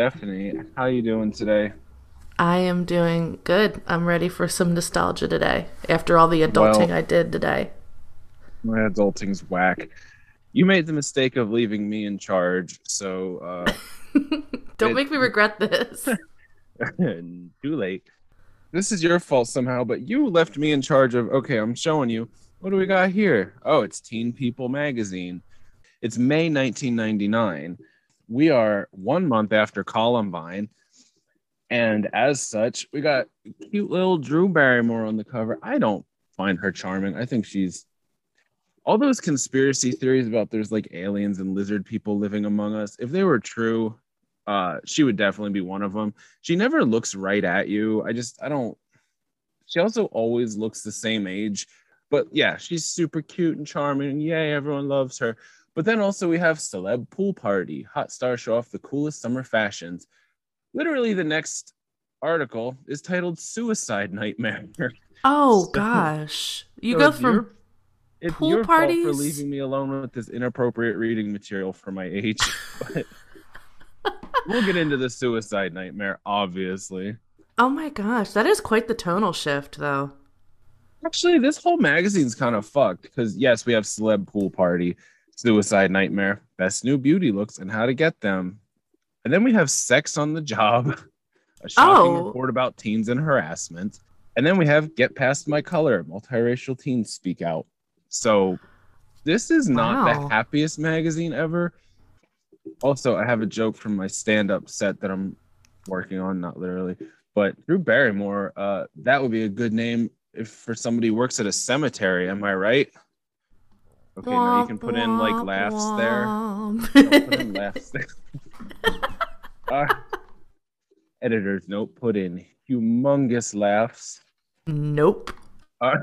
Stephanie. How you doing today? I am doing good. I'm ready for some nostalgia today after all the adulting Well- I did today. My adulting's whack. You made the mistake of leaving me in charge, so uh Don't It- make me regret this. too late. This is your fault somehow, but you left me in charge of okay, I'm showing you. What do we got here? Oh, it's Teen People magazine. It's May 1999. We are one month after Columbine. And as such, we got cute little Drew Barrymore on the cover. I don't find her charming. I think she's all those conspiracy theories about there's like aliens and lizard people living among us. If they were true, uh, she would definitely be one of them. She never looks right at you. I just, I don't. She also always looks the same age. But yeah, she's super cute and charming. Yay, everyone loves her. But then also we have Celeb Pool Party. Hot stars show off the coolest summer fashions. Literally, the next article is titled Suicide Nightmare. Oh So- gosh. You So go from it's pool your fault for leaving me alone with this inappropriate reading material for my age. But we'll get into the suicide nightmare, obviously. Oh my gosh, that is quite the tonal shift though. Actually, this whole magazine's kind of fucked because yes, we have celeb pool party, suicide nightmare, best new beauty looks, and how to get them, and then we have sex on the job, a shocking Oh. report about teens and harassment, and then we have get past my color, multiracial teens speak out. So, this is not Wow. the happiest magazine ever. Also, I have a joke from my stand-up set that I'm working on, not literally, but Drew Barrymore. Uh, that would be a good name if for somebody who works at a cemetery. Am I right? Okay, now you can put in like laughs there. Don't put in laughs there. Uh, editors note: put in humongous laughs. Nope. Uh,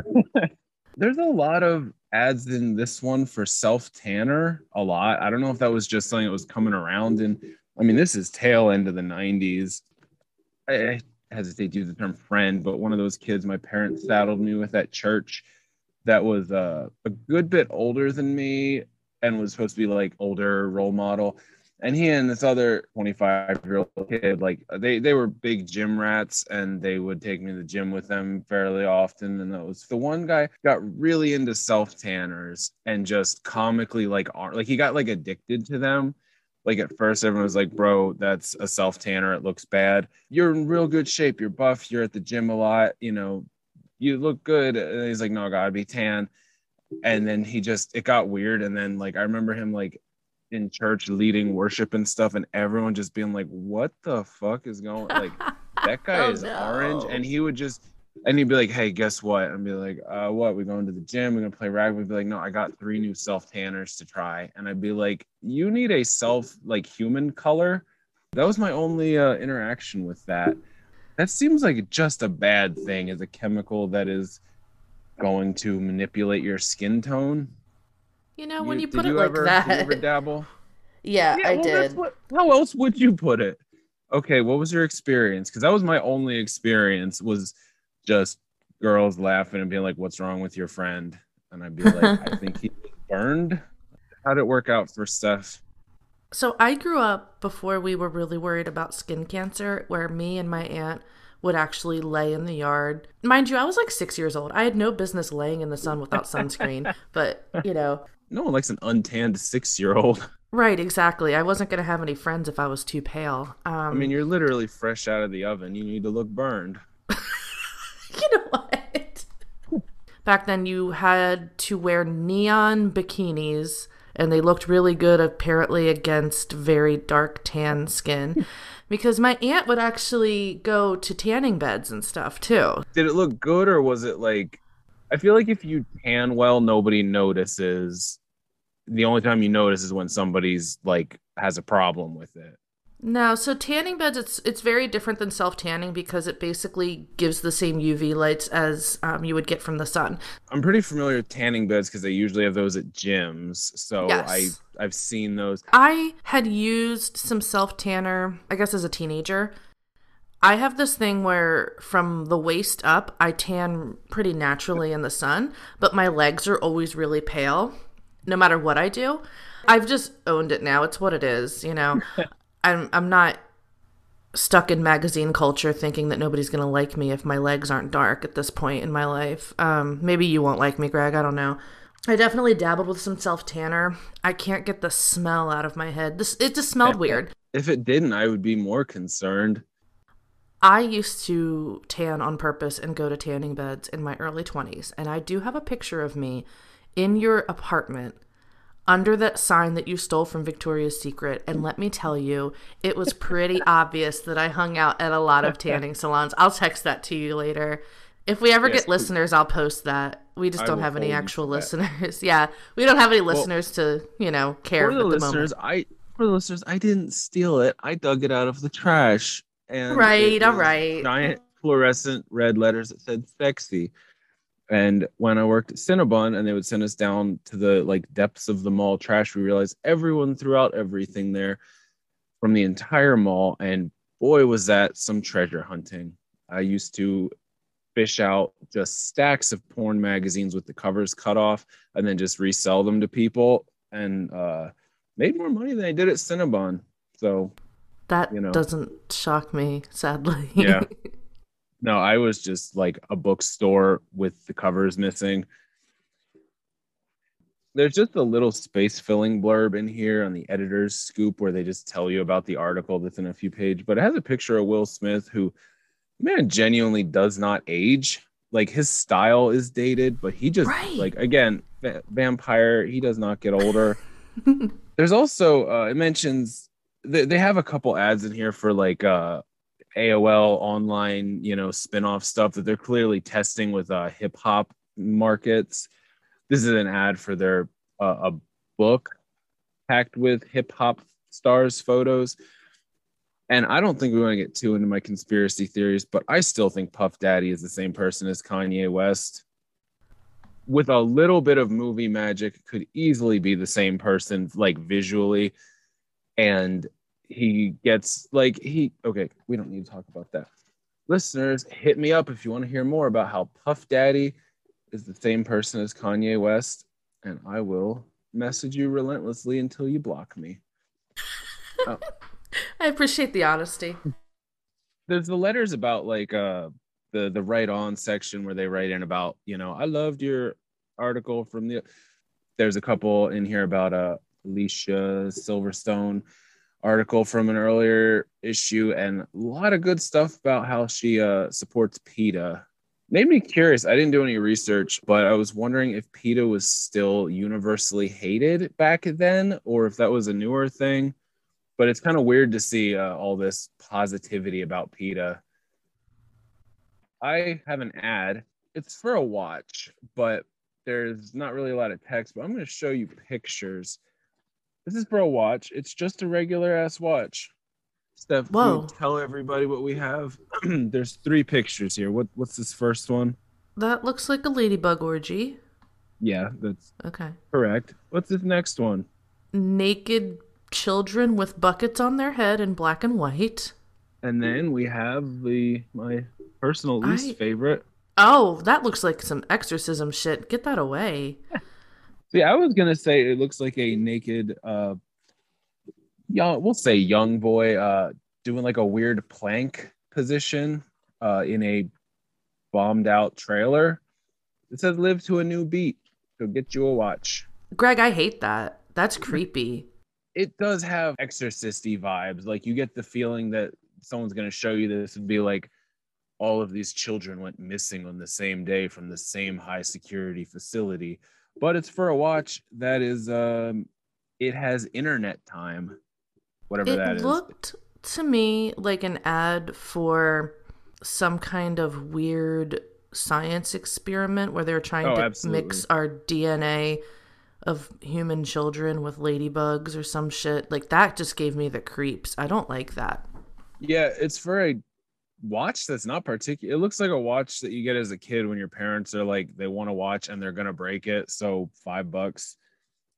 there's a lot of ads in this one for self tanner. A lot. I don't know if that was just something that was coming around. And I mean, this is tail end of the '90s. I, I hesitate to use the term friend, but one of those kids my parents saddled me with at church that was uh, a good bit older than me and was supposed to be like older role model. And he and this other 25 year old kid like they they were big gym rats and they would take me to the gym with them fairly often. And that was the one guy got really into self tanners and just comically like like he got like addicted to them. Like at first everyone was like bro that's a self tanner it looks bad. You're in real good shape. You're buff. You're at the gym a lot you know you look good. And he's like no I gotta be tan. And then he just it got weird. And then like i remember him like in church leading worship and stuff and everyone just being like what the fuck is going like that guy Oh, is orange. And he would just and he'd be like hey guess what? And be like uh what? We going to the gym? We're gonna play rugby I'd be like no i got three new self tanners to try. And i'd be like you need a self like human color? That was my only uh, interaction with that that seems like just a bad thing as a chemical that is going to manipulate your skin tone You know, when you, did put it you like ever, that. did you ever dabble yeah, I well, did. what- how else would you put it? Okay, what was your experience? Because that was my only experience was just girls laughing and being like, "What's wrong with your friend?" And I'd be like, "I think he burned." How'd it work out for Steph? So I grew up before we were really worried about skin cancer, where me and my aunt would actually lay in the yard. Mind you, I was like six years old. I had no business laying in the sun without sunscreen, but you know, No one likes an untanned six-year-old. right, exactly. I wasn't going to have any friends if I was too pale. Um, I mean, you're literally fresh out of the oven. You need to look burned. you know what? Back then, you had to wear neon bikinis, and they looked really good, apparently, against very dark tan skin. Because my aunt would actually go to tanning beds and stuff too. Did it look good, or was it like? I feel like if you tan well, nobody notices. The only time you notice is when somebody's like has a problem with it. No, so tanning beds it's it's very different than self tanning because it basically gives the same UV lights as um, you would get from the sun. I'm pretty familiar with tanning beds because they usually have those at gyms. So Yes. I I've seen those. I had used some self tanner, I guess, as a teenager. I have this thing where from the waist up, I tan pretty naturally in the sun, but my legs are always really pale, no matter what I do. I've just owned it now. It's what it is, you know. I'm I'm not stuck in magazine culture thinking that nobody's going to like me if my legs aren't dark at this point in my life. Um, maybe you won't like me, Greg. I don't know. I definitely dabbled with some self tanner. I can't get the smell out of my head. This it just smelled weird. If it didn't, I would be more concerned. I used to tan on purpose and go to tanning beds in my early 20s, and I do have a picture of me in your apartment under that sign that you stole from Victoria's Secret. And let me tell you, it was pretty obvious that I hung out at a lot of tanning salons. I'll text that to you later. If we ever yes, get listeners, I'll post that. We just don't have any actual listeners. yeah, we don't have any listeners well, to you know care. For the, the listeners, moment. I for the listeners, I didn't steal it. I dug it out of the trash. And right, all right. Giant fluorescent red letters that said "sexy." And when I worked at Cinnabon and they would send us down to the like depths of the mall trash, we realized everyone threw out everything there from the entire mall. And boy, was that some treasure hunting. I used to fish out just stacks of porn magazines with the covers cut off and then just resell them to people and uh, made more money than I did at Cinnabon. So that you know. doesn't shock me, sadly. yeah. No, I was just like a bookstore with the covers missing. There's just a little space filling blurb in here on the editor's scoop where they just tell you about the article that's in a few pages, but it has a picture of Will Smith who man genuinely does not age. Like his style is dated, but he just right. like again, va- vampire, he does not get older. There's also uh it mentions they, they have a couple ads in here for like uh AOL online, you know, spin-off stuff that they're clearly testing with uh, hip hop markets. This is an ad for their uh, a book packed with hip hop stars photos. And I don't think we want to get too into my conspiracy theories, but I still think Puff Daddy is the same person as Kanye West. With a little bit of movie magic, could easily be the same person, like visually. And he gets like he okay we don't need to talk about that. Listeners hit me up if you want to hear more about how puff daddy is the same person as kanye west and i will message you relentlessly until you block me. Oh. i appreciate the honesty. There's the letters about like uh the the write on section where they write in about you know i loved your article from the there's a couple in here about uh alicia silverstone article from an earlier issue and a lot of good stuff about how she uh, supports PETA. Made me curious. I didn't do any research, but I was wondering if PETA was still universally hated back then or if that was a newer thing. But it's kind of weird to see uh, all this positivity about PETA. I have an ad. It's for a watch, but there's not really a lot of text, but I'm going to show you pictures this is Bro Watch. It's just a regular ass watch. Steph, Whoa. tell everybody what we have. There's three pictures here. What what's this first one? That looks like a ladybug orgy. Yeah, that's okay. Correct. What's this next one? Naked children with buckets on their head in black and white. And then we have the my personal least I... favorite. Oh, that looks like some exorcism shit. Get that away. See, I was gonna say it looks like a naked, uh, young. We'll say young boy, uh, doing like a weird plank position, uh, in a bombed out trailer. It says "Live to a new beat." So get you a watch. Greg, I hate that. That's creepy. It does have exorcisty vibes. Like you get the feeling that someone's gonna show you this and be like, all of these children went missing on the same day from the same high security facility but it's for a watch that is um it has internet time whatever it that is. it looked to me like an ad for some kind of weird science experiment where they're trying oh, to absolutely. mix our dna of human children with ladybugs or some shit like that just gave me the creeps i don't like that yeah it's for a watch that's not particular. It looks like a watch that you get as a kid when your parents are like they want to watch and they're gonna break it. So five bucks,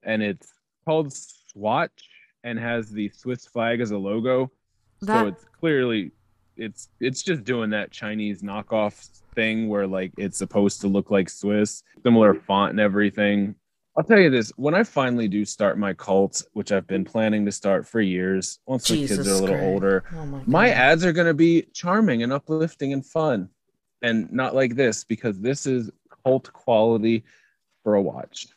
and it's called Swatch and has the Swiss flag as a logo. That... So it's clearly it's it's just doing that Chinese knockoff thing where like it's supposed to look like Swiss, similar font and everything. I'll tell you this: when I finally do start my cult, which I've been planning to start for years, once Jesus my kids are a little Christ. older, Oh my, my ads are going to be charming and uplifting and fun, and not like this because this is cult quality for a watch.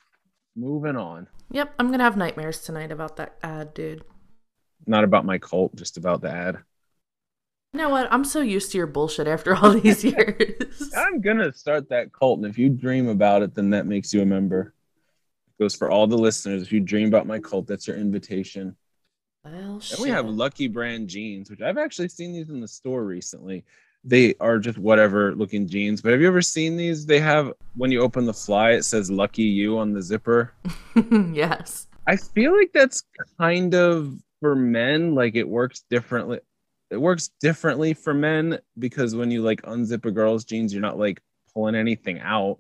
Moving on. Yep, I'm gonna have nightmares tonight about that ad, dude. Not about my cult, just about the ad. You know what? I'm so used to your bullshit after all these years. I'm gonna start that cult, and if you dream about it, then that makes you a member. Goes for all the listeners. If you dream about my cult, that's your invitation. well. And we have Lucky Brand jeans, which I've actually seen these in the store recently. They are just whatever looking jeans. But have you ever seen these? They have when you open the fly, it says "Lucky You" on the zipper. yes. I feel like that's kind of for men. Like it works differently. It works differently for men because when you like unzip a girl's jeans, you're not like pulling anything out.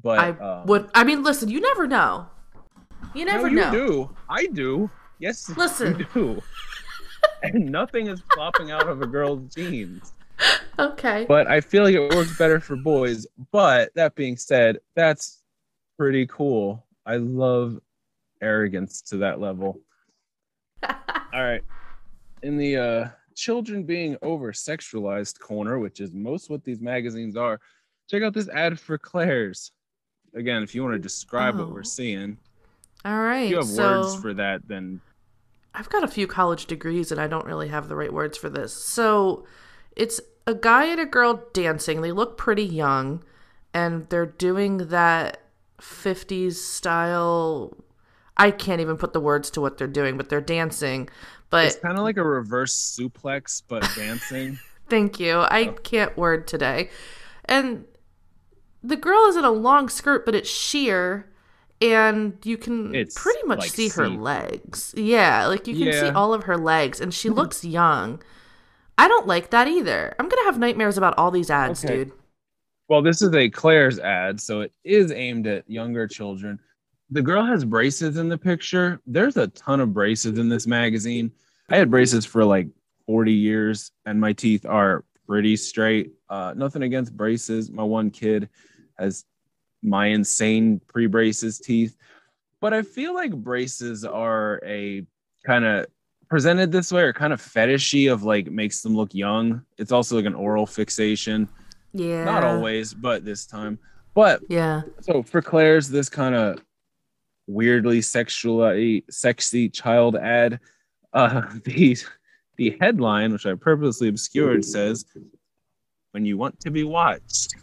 But I um, would. I mean, listen. You never know. You no, never you know. do. I do. Yes, Listen. you do. and nothing is flopping out of a girl's jeans. Okay. But I feel like it works better for boys. But that being said, that's pretty cool. I love arrogance to that level. All right. In the uh children being over sexualized corner, which is most what these magazines are, check out this ad for Claire's. Again, if you want to describe what Oh. we're seeing, all right. if you have so words for that, then I've got a few college degrees and I don't really have the right words for this. So it's a guy and a girl dancing. They look pretty young and they're doing that 50s style. I can't even put the words to what they're doing, but they're dancing. But it's kind of like a reverse suplex, but dancing. Thank you. I oh. can't word today. And the girl is in a long skirt, but it's sheer, and you can It's, pretty much like, see her see-through. legs. Yeah, like you can see all of her legs, and she looks young. I don't like that either. I'm gonna have nightmares about all these ads, Okay. dude. Well, this is a Claire's ad, so it is aimed at younger children. The girl has braces in the picture. There's a ton of braces in this magazine. I had braces for like 40 years, and my teeth are pretty straight. Uh, nothing against braces. My one kid has my insane pre braces teeth, but I feel like braces are a kind of presented this way or kind of fetishy of like makes them look young. It's also like an oral fixation. Yeah. Not always, but this time. But Yeah. so for Claire's, this kind of weirdly sexually sexy child ad, uh, the the headline, which I purposely obscured, says, "When you want to be watched."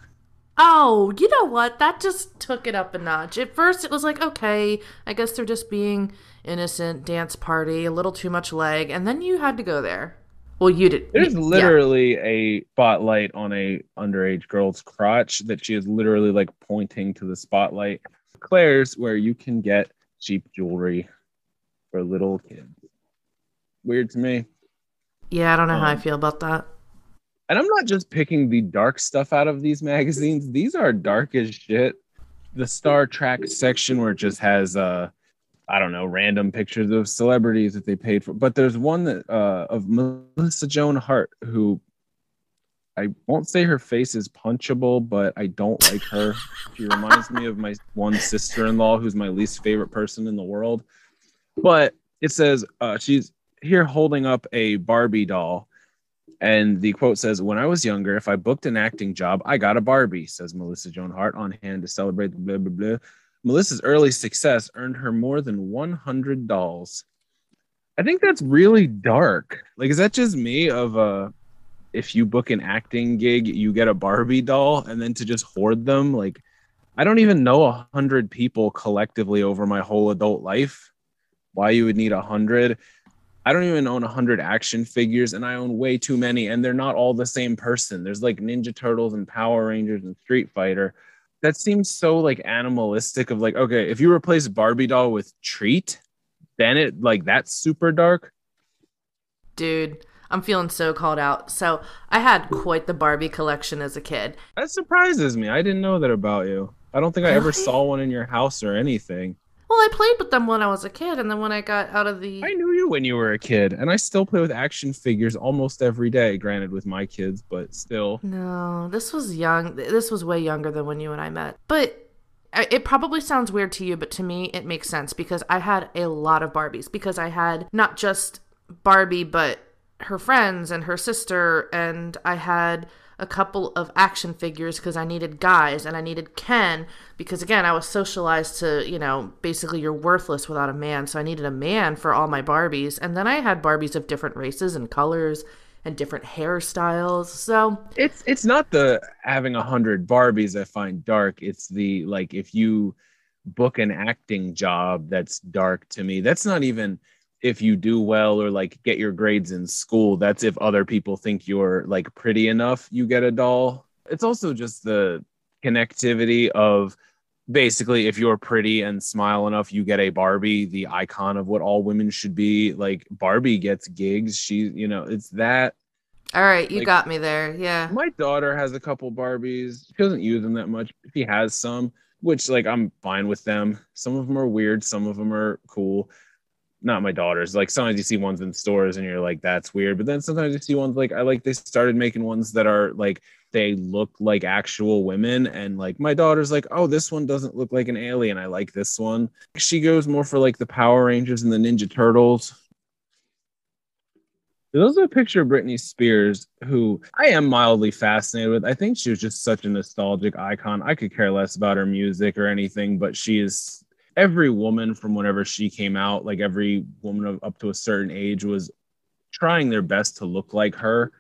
Oh, you know what? That just took it up a notch. At first, it was like, okay, I guess they're just being innocent, dance party, a little too much leg, and then you had to go there. Well, you did. There's yeah. literally a spotlight on a underage girl's crotch that she is literally like pointing to the spotlight. Claire's, where you can get cheap jewelry for little kids. Weird to me. Yeah, I don't know how I Um, feel about that. And I'm not just picking the dark stuff out of these magazines. These are dark as shit. The Star Trek section where it just has uh I don't know, random pictures of celebrities that they paid for. But there's one that uh of Melissa Joan Hart who I won't say her face is punchable, but I don't like her. She reminds me of my one sister-in-law who's my least favorite person in the world. But it says uh she's here holding up a Barbie doll and the quote says, When I was younger, if I booked an acting job, I got a Barbie, says Melissa Joan Hart on hand to celebrate the blah, blah, blah. Melissa's early success earned her more than 100 dolls. I think that's really dark. Like, is that just me of uh if you book an acting gig, you get a Barbie doll and then to just hoard them? Like, I don't even know a hundred people collectively over my whole adult life. Why you would need a hundred. I don't even own a 100 action figures and I own way too many and they're not all the same person. There's like Ninja Turtles and Power Rangers and Street Fighter. That seems so like animalistic of like okay, if you replace Barbie doll with Treat, then it like that's super dark. Dude, I'm feeling so called out. So, I had quite the Barbie collection as a kid. That surprises me. I didn't know that about you. I don't think I ever saw one in your house or anything. Well, I played with them when I was a kid, and then when I got out of the. I knew you when you were a kid, and I still play with action figures almost every day, granted with my kids, but still. No, this was young. This was way younger than when you and I met. But it probably sounds weird to you, but to me, it makes sense because I had a lot of Barbies because I had not just Barbie, but her friends and her sister, and I had a couple of action figures because I needed guys and I needed Ken because again I was socialized to you know basically you're worthless without a man. So I needed a man for all my Barbies. And then I had Barbies of different races and colors and different hairstyles. So it's it's not the having a hundred Barbies I find dark. It's the like if you book an acting job that's dark to me that's not even if you do well or like get your grades in school that's if other people think you're like pretty enough you get a doll. It's also just the connectivity of basically if you're pretty and smile enough you get a barbie the icon of what all women should be. Like barbie gets gigs. She you know it's that. All right you Like- got me there. Yeah. my daughter has a couple barbies. She doesn't use them that much she has some which like i'm fine with them. Some of them are weird some of them are cool not my daughters like sometimes you see ones in stores and you're like that's weird but then sometimes you see ones like i like they started making ones that are like they look like actual women and like my daughter's like oh this one doesn't look like an alien i like this one she goes more for like the power rangers and the ninja turtles there's also a picture of Britney Spears, who I am mildly fascinated with. I think she was just such a nostalgic icon. I could care less about her music or anything, but she is every woman from whenever she came out, like every woman of, up to a certain age, was trying their best to look like her.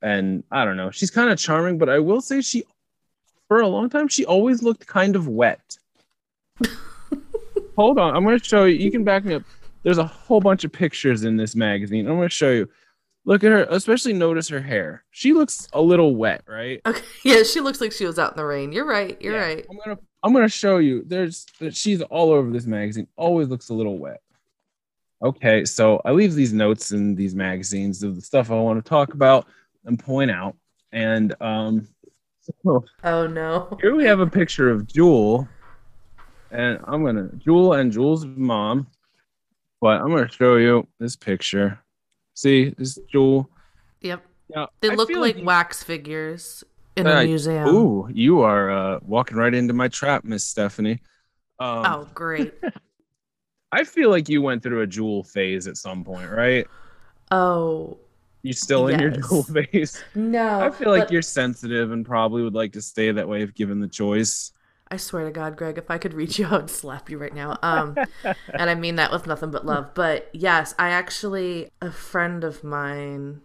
And I don't know, she's kind of charming, but I will say she, for a long time, she always looked kind of wet. Hold on, I'm going to show you. You can back me up there's a whole bunch of pictures in this magazine. I'm going to show you. Look at her, especially notice her hair. She looks a little wet, right? okay yeah she looks like she was out in the rain you're right you're Yeah. right I'm gonna I'm gonna show you. There's she's all over this magazine. Always looks a little wet. Okay, so I leave these notes in these magazines of the stuff I want to talk about and point out. And um, so oh no here we have a picture of Jewel, and I'm gonna Jewel and Jewel's mom. But I'm gonna show you this picture. See, this is Jewel. yep Now, they I look feel like wax figures in a museum Ooh, you are uh, walking right into my trap, Miss Stephanie. Um, oh great I feel like you went through a jewel phase at some point, right? oh You still in your jewel phase? no I feel like you're sensitive and probably would like to stay that way if given the choice. I swear to God, Greg, if I could reach you, I would slap you right now. Um, and I mean that with nothing but love. But yes, I actually, a friend of mine,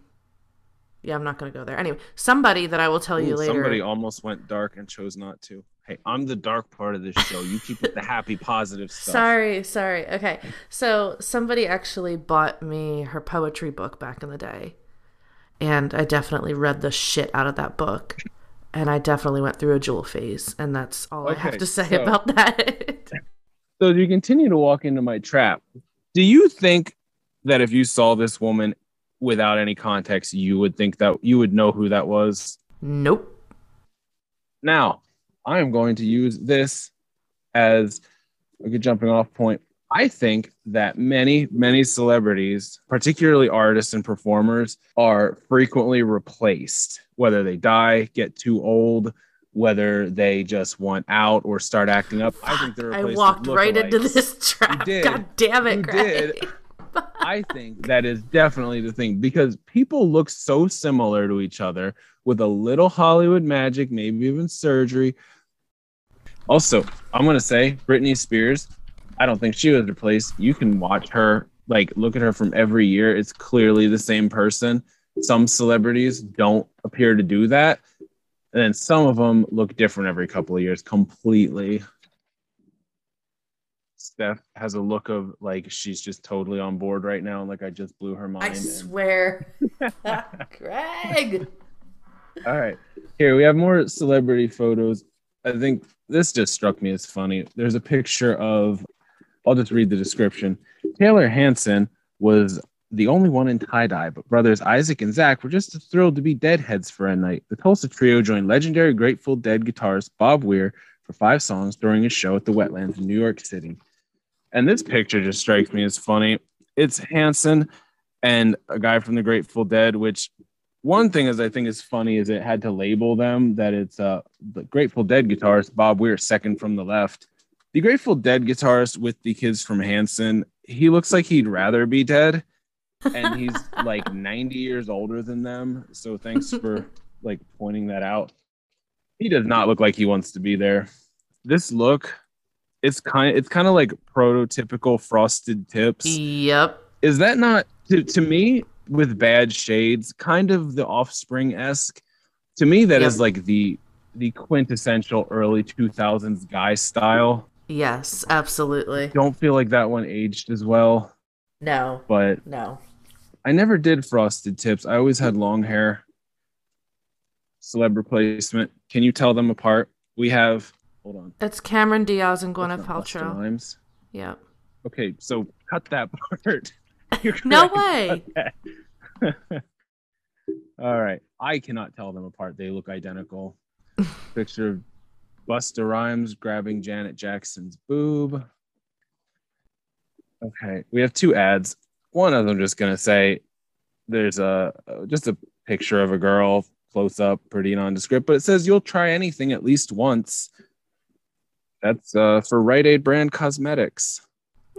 yeah, I'm not going to go there. Anyway, somebody that I will tell you later. Somebody almost went dark and chose not to. Hey, I'm the dark part of this show. You keep with the happy, positive stuff. Sorry, sorry. Okay. So somebody actually bought me her poetry book back in the day. And I definitely read the shit out of that book. And I definitely went through a jewel phase. And that's all I have to say so- about that. So you continue to walk into my trap. Do you think that if you saw this woman without any context, you would think that you would know who that was? nope. Now, I am going to use this as a good jumping off point. I think that many, many celebrities, particularly artists and performers, are frequently replaced, whether they die, get too old, whether they just want out or start acting up. I think they're I walked right into this trap. God damn it, You Greg. did. I think that is definitely the thing because people look so similar to each other with a little Hollywood magic, maybe even surgery. Also, I'm gonna say Britney Spears. I don't think she was replaced. You can watch her, like look at her from every year. It's clearly the same person. Some celebrities don't appear to do that, and then some of them look different every couple of years, completely. Steph has a look of like she's just totally on board right now, and like I just blew her mind. I swear. Greg. All right. Here we have more celebrity photos. I think this just struck me as funny. There's a picture of, I'll just read the description. Taylor Hanson was the only one in tie dye, but brothers Isaac and Zach were just thrilled to be deadheads for a night. The Tulsa trio joined legendary Grateful Dead guitarist Bob Weir for five songs during a show at the Wetlands in New York City. And this picture just strikes me as funny. It's Hanson and a guy from the Grateful Dead, which one thing is I think is funny is it had to label them that it's uh the Grateful Dead guitarist Bob Weir second from the left. The Grateful Dead guitarist with the kids from Hanson, he looks like he'd rather be dead, and he's like 90 years older than them. So thanks for like pointing that out. He does not look like he wants to be there. This look, it's kind it's kind of like prototypical frosted tips. Yep. Is that not to, to me with bad shades, kind of the offspring esque? To me, that is Yep. like the the quintessential early 2000s guy style. Yes, absolutely. Don't feel like that one aged as well, No, but no. I never did frosted tips. I always had long hair. Celeb replacement. Can you tell them apart? We have. Hold on. It's Cameron Diaz and Gwyneth That's not Busta Paltrow. Rhymes. Yep. Okay, so cut that part. No way. All right. I cannot tell them apart. They look identical. Picture of Busta Rhymes grabbing Janet Jackson's boob. Okay, we have two ads. One of them just gonna say there's a just a picture of a girl close up, pretty nondescript, but it says you'll try anything at least once. That's uh, for Rite Aid brand cosmetics.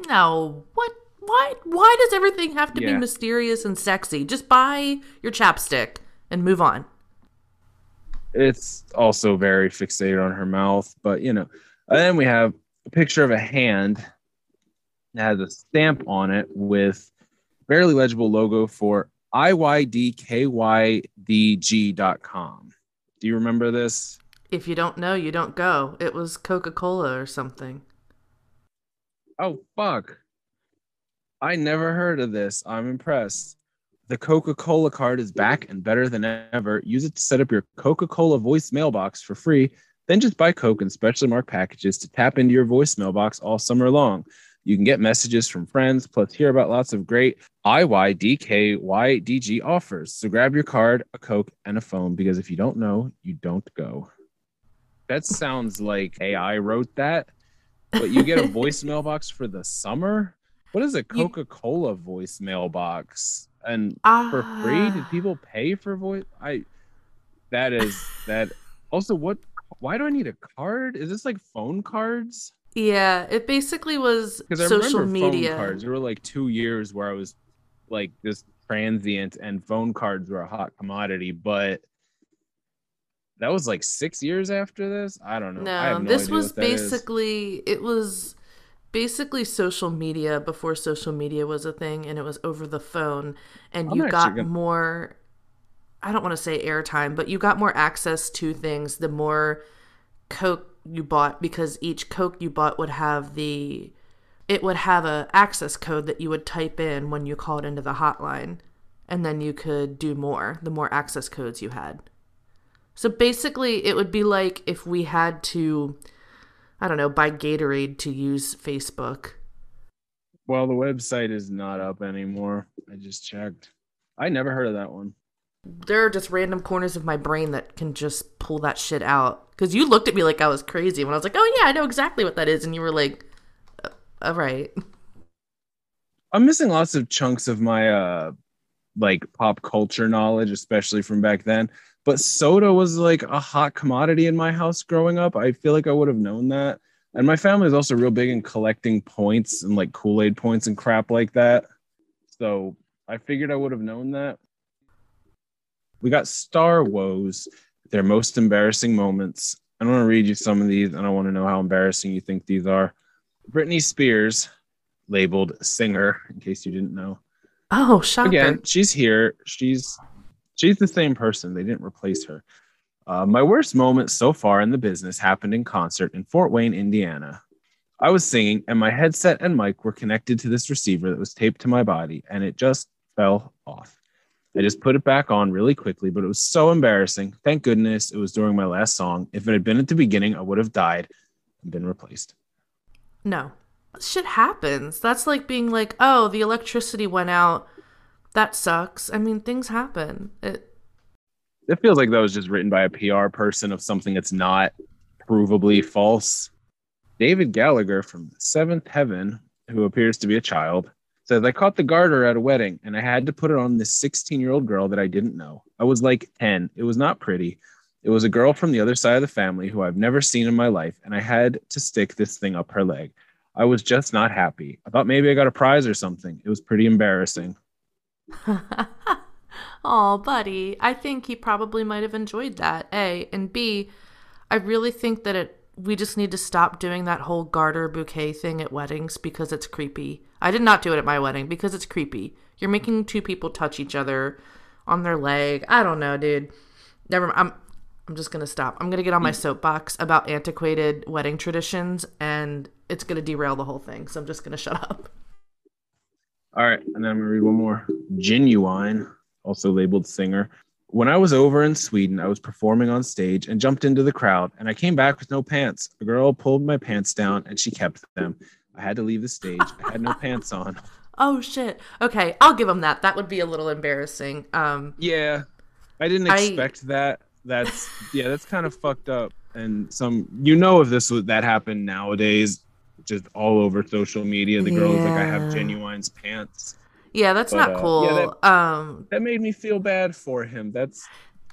No. What? Why? Why does everything have to be mysterious and sexy? Just buy your chapstick and move on. it's also very fixated on her mouth, but you know. And then we have a picture of a hand that has a stamp on it with barely legible logo for IYDKYDG.com. Do you remember this? If you don't know, you don't go. It was Coca Cola or something. Oh, fuck. I never heard of this. I'm impressed. The Coca Cola card is back and better than ever. Use it to set up your Coca Cola voice mailbox for free. Then just buy Coke in specially marked packages to tap into your voice mailbox all summer long. You can get messages from friends, plus hear about lots of great IYDKYDG offers. So grab your card, a Coke, and a phone because if you don't know, you don't go. That sounds like AI wrote that but you get a voicemail box for the summer. What is a Coca Cola voicemail box? And for free? Did Ah. people pay for voice? I that is that. Also, what? Why do I need a card? Is this like phone cards? Yeah, it basically was Because I social remember media. phone cards. There were like two years where I was like this transient, and phone cards were a hot commodity. But that was like six years after this. I don't know. I No, no this was what that is. basically it was basically social media before social media was a thing and it was over the phone and I'm you got gonna- more I don't want to say airtime, but you got more access to things the more Coke you bought because each Coke you bought would have the it would have a access code that you would type in when you called into the hotline and then you could do more the more access codes you had. So basically, it would be like if we had to, I don't know, buy Gatorade to use Facebook. Well, the website is not up anymore. I just checked. I never heard of that one. There are just random corners of my brain that can just pull that shit out. Because you looked at me like I was crazy when I was like, oh, yeah, I know exactly what that is. And you were like, "Uh, all right. I'm missing lots of chunks of my uh like pop culture knowledge, especially from back then. But soda was like a hot commodity in my house growing up. I feel like I would have known that. And my family is also real big in collecting points and like Kool-Aid points and crap like that. So I figured I would have known that. We got Star Woes, their most embarrassing moments. I want to read you some of these, and I want to know how embarrassing you think these are. Britney Spears, labeled singer, in case you didn't know. Oh, shocker. Again, she's here. She's she's the same person. They didn't replace her. Uh, my worst moment so far in the business happened in concert in Fort Wayne, Indiana. I was singing, and my headset and mic were connected to this receiver that was taped to my body, and it just fell off. I just put it back on really quickly, but it was so embarrassing. Thank goodness it was during my last song. If it had been at the beginning, I would have died and been replaced. No. Shit happens. That's like being like, oh, the electricity went out. That sucks. I mean, things happen. It, it feels like that was just written by a PR person of something that's not provably false. David Gallagher from Seventh Heaven, who appears to be a child, says I caught the garter at a wedding and I had to put it on this 16 year old girl that I didn't know. I was like 10. It was not pretty. It was a girl from the other side of the family who I've never seen in my life, and I had to stick this thing up her leg. I was just not happy. I thought maybe I got a prize or something. It was pretty embarrassing. oh, buddy. I think he probably might have enjoyed that. A. And B, I really think that it we just need to stop doing that whole garter bouquet thing at weddings because it's creepy. I did not do it at my wedding because it's creepy. You're making two people touch each other on their leg. I don't know, dude. Never I'm I'm just going to stop. I'm going to get on my mm. soapbox about antiquated wedding traditions and it's going to derail the whole thing. So I'm just going to shut up. All right, and then I'm going to read one more. Ginuwine, also labeled singer. When I was over in Sweden, I was performing on stage and jumped into the crowd, and I came back with no pants. A girl pulled my pants down, and she kept them. I had to leave the stage. I had no pants on. Oh shit. Okay, I'll give him that. That would be a little embarrassing. Um Yeah. I didn't expect I, that. That's yeah, that's kind of fucked up. And some you know if this was that happened nowadays, just all over social media, the yeah. girl is like, I have Ginuwine's pants. Yeah, that's but, not uh, cool. Yeah, that, um, that made me feel bad for him. That's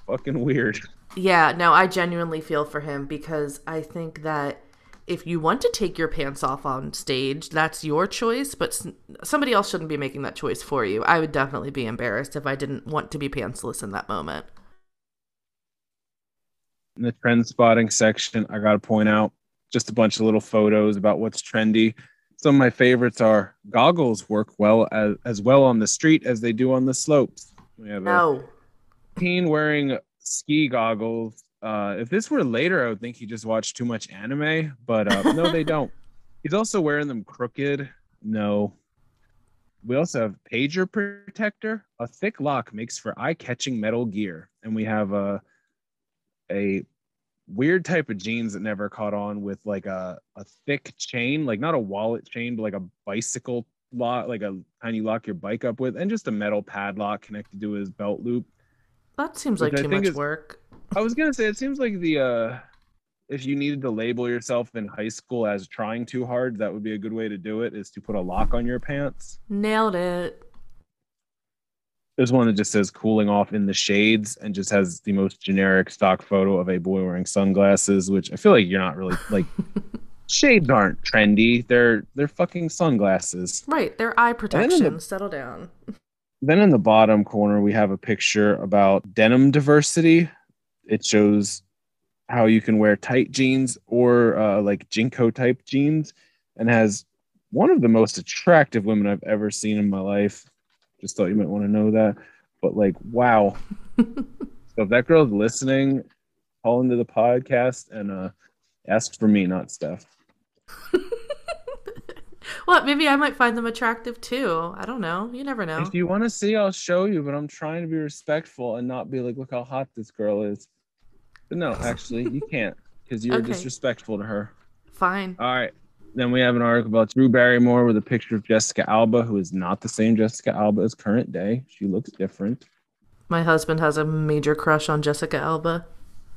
fucking weird. Yeah, no, I genuinely feel for him because I think that if you want to take your pants off on stage, that's your choice, but somebody else shouldn't be making that choice for you. I would definitely be embarrassed if I didn't want to be pantsless in that moment. In the trend spotting section, I got to point out just a bunch of little photos about what's trendy. Some of my favorites are goggles work well as, as well on the street as they do on the slopes. We have no. a teen wearing ski goggles uh, if this were later, I would think he just watched too much anime, but uh, no, they don't. He's also wearing them crooked. No. We also have pager protector. A thick lock makes for eye-catching metal gear, and we have a a weird type of jeans that never caught on with like a a thick chain, like not a wallet chain, but like a bicycle lock, like a tiny lock your bike up with, and just a metal padlock connected to his belt loop. That seems like too much is, work. I was gonna say it seems like the uh if you needed to label yourself in high school as trying too hard, that would be a good way to do it is to put a lock on your pants. Nailed it. There's one that just says cooling off in the shades and just has the most generic stock photo of a boy wearing sunglasses, which I feel like you're not really like shades aren't trendy. They're they're fucking sunglasses. Right. They're eye protection. The, Settle down. Then in the bottom corner we have a picture about denim diversity it shows how you can wear tight jeans or uh, like JNCO type jeans and has one of the most attractive women I've ever seen in my life. Just thought you might want to know that. But like, wow. so if that girl's listening, call into the podcast and uh, ask for me, not Steph. well, maybe I might find them attractive too. I don't know. You never know. If you want to see, I'll show you, but I'm trying to be respectful and not be like, look how hot this girl is. But no, actually, you can't because you're okay. disrespectful to her. Fine. All right. Then we have an article about Drew Barrymore with a picture of Jessica Alba, who is not the same Jessica Alba as current day. She looks different. My husband has a major crush on Jessica Alba.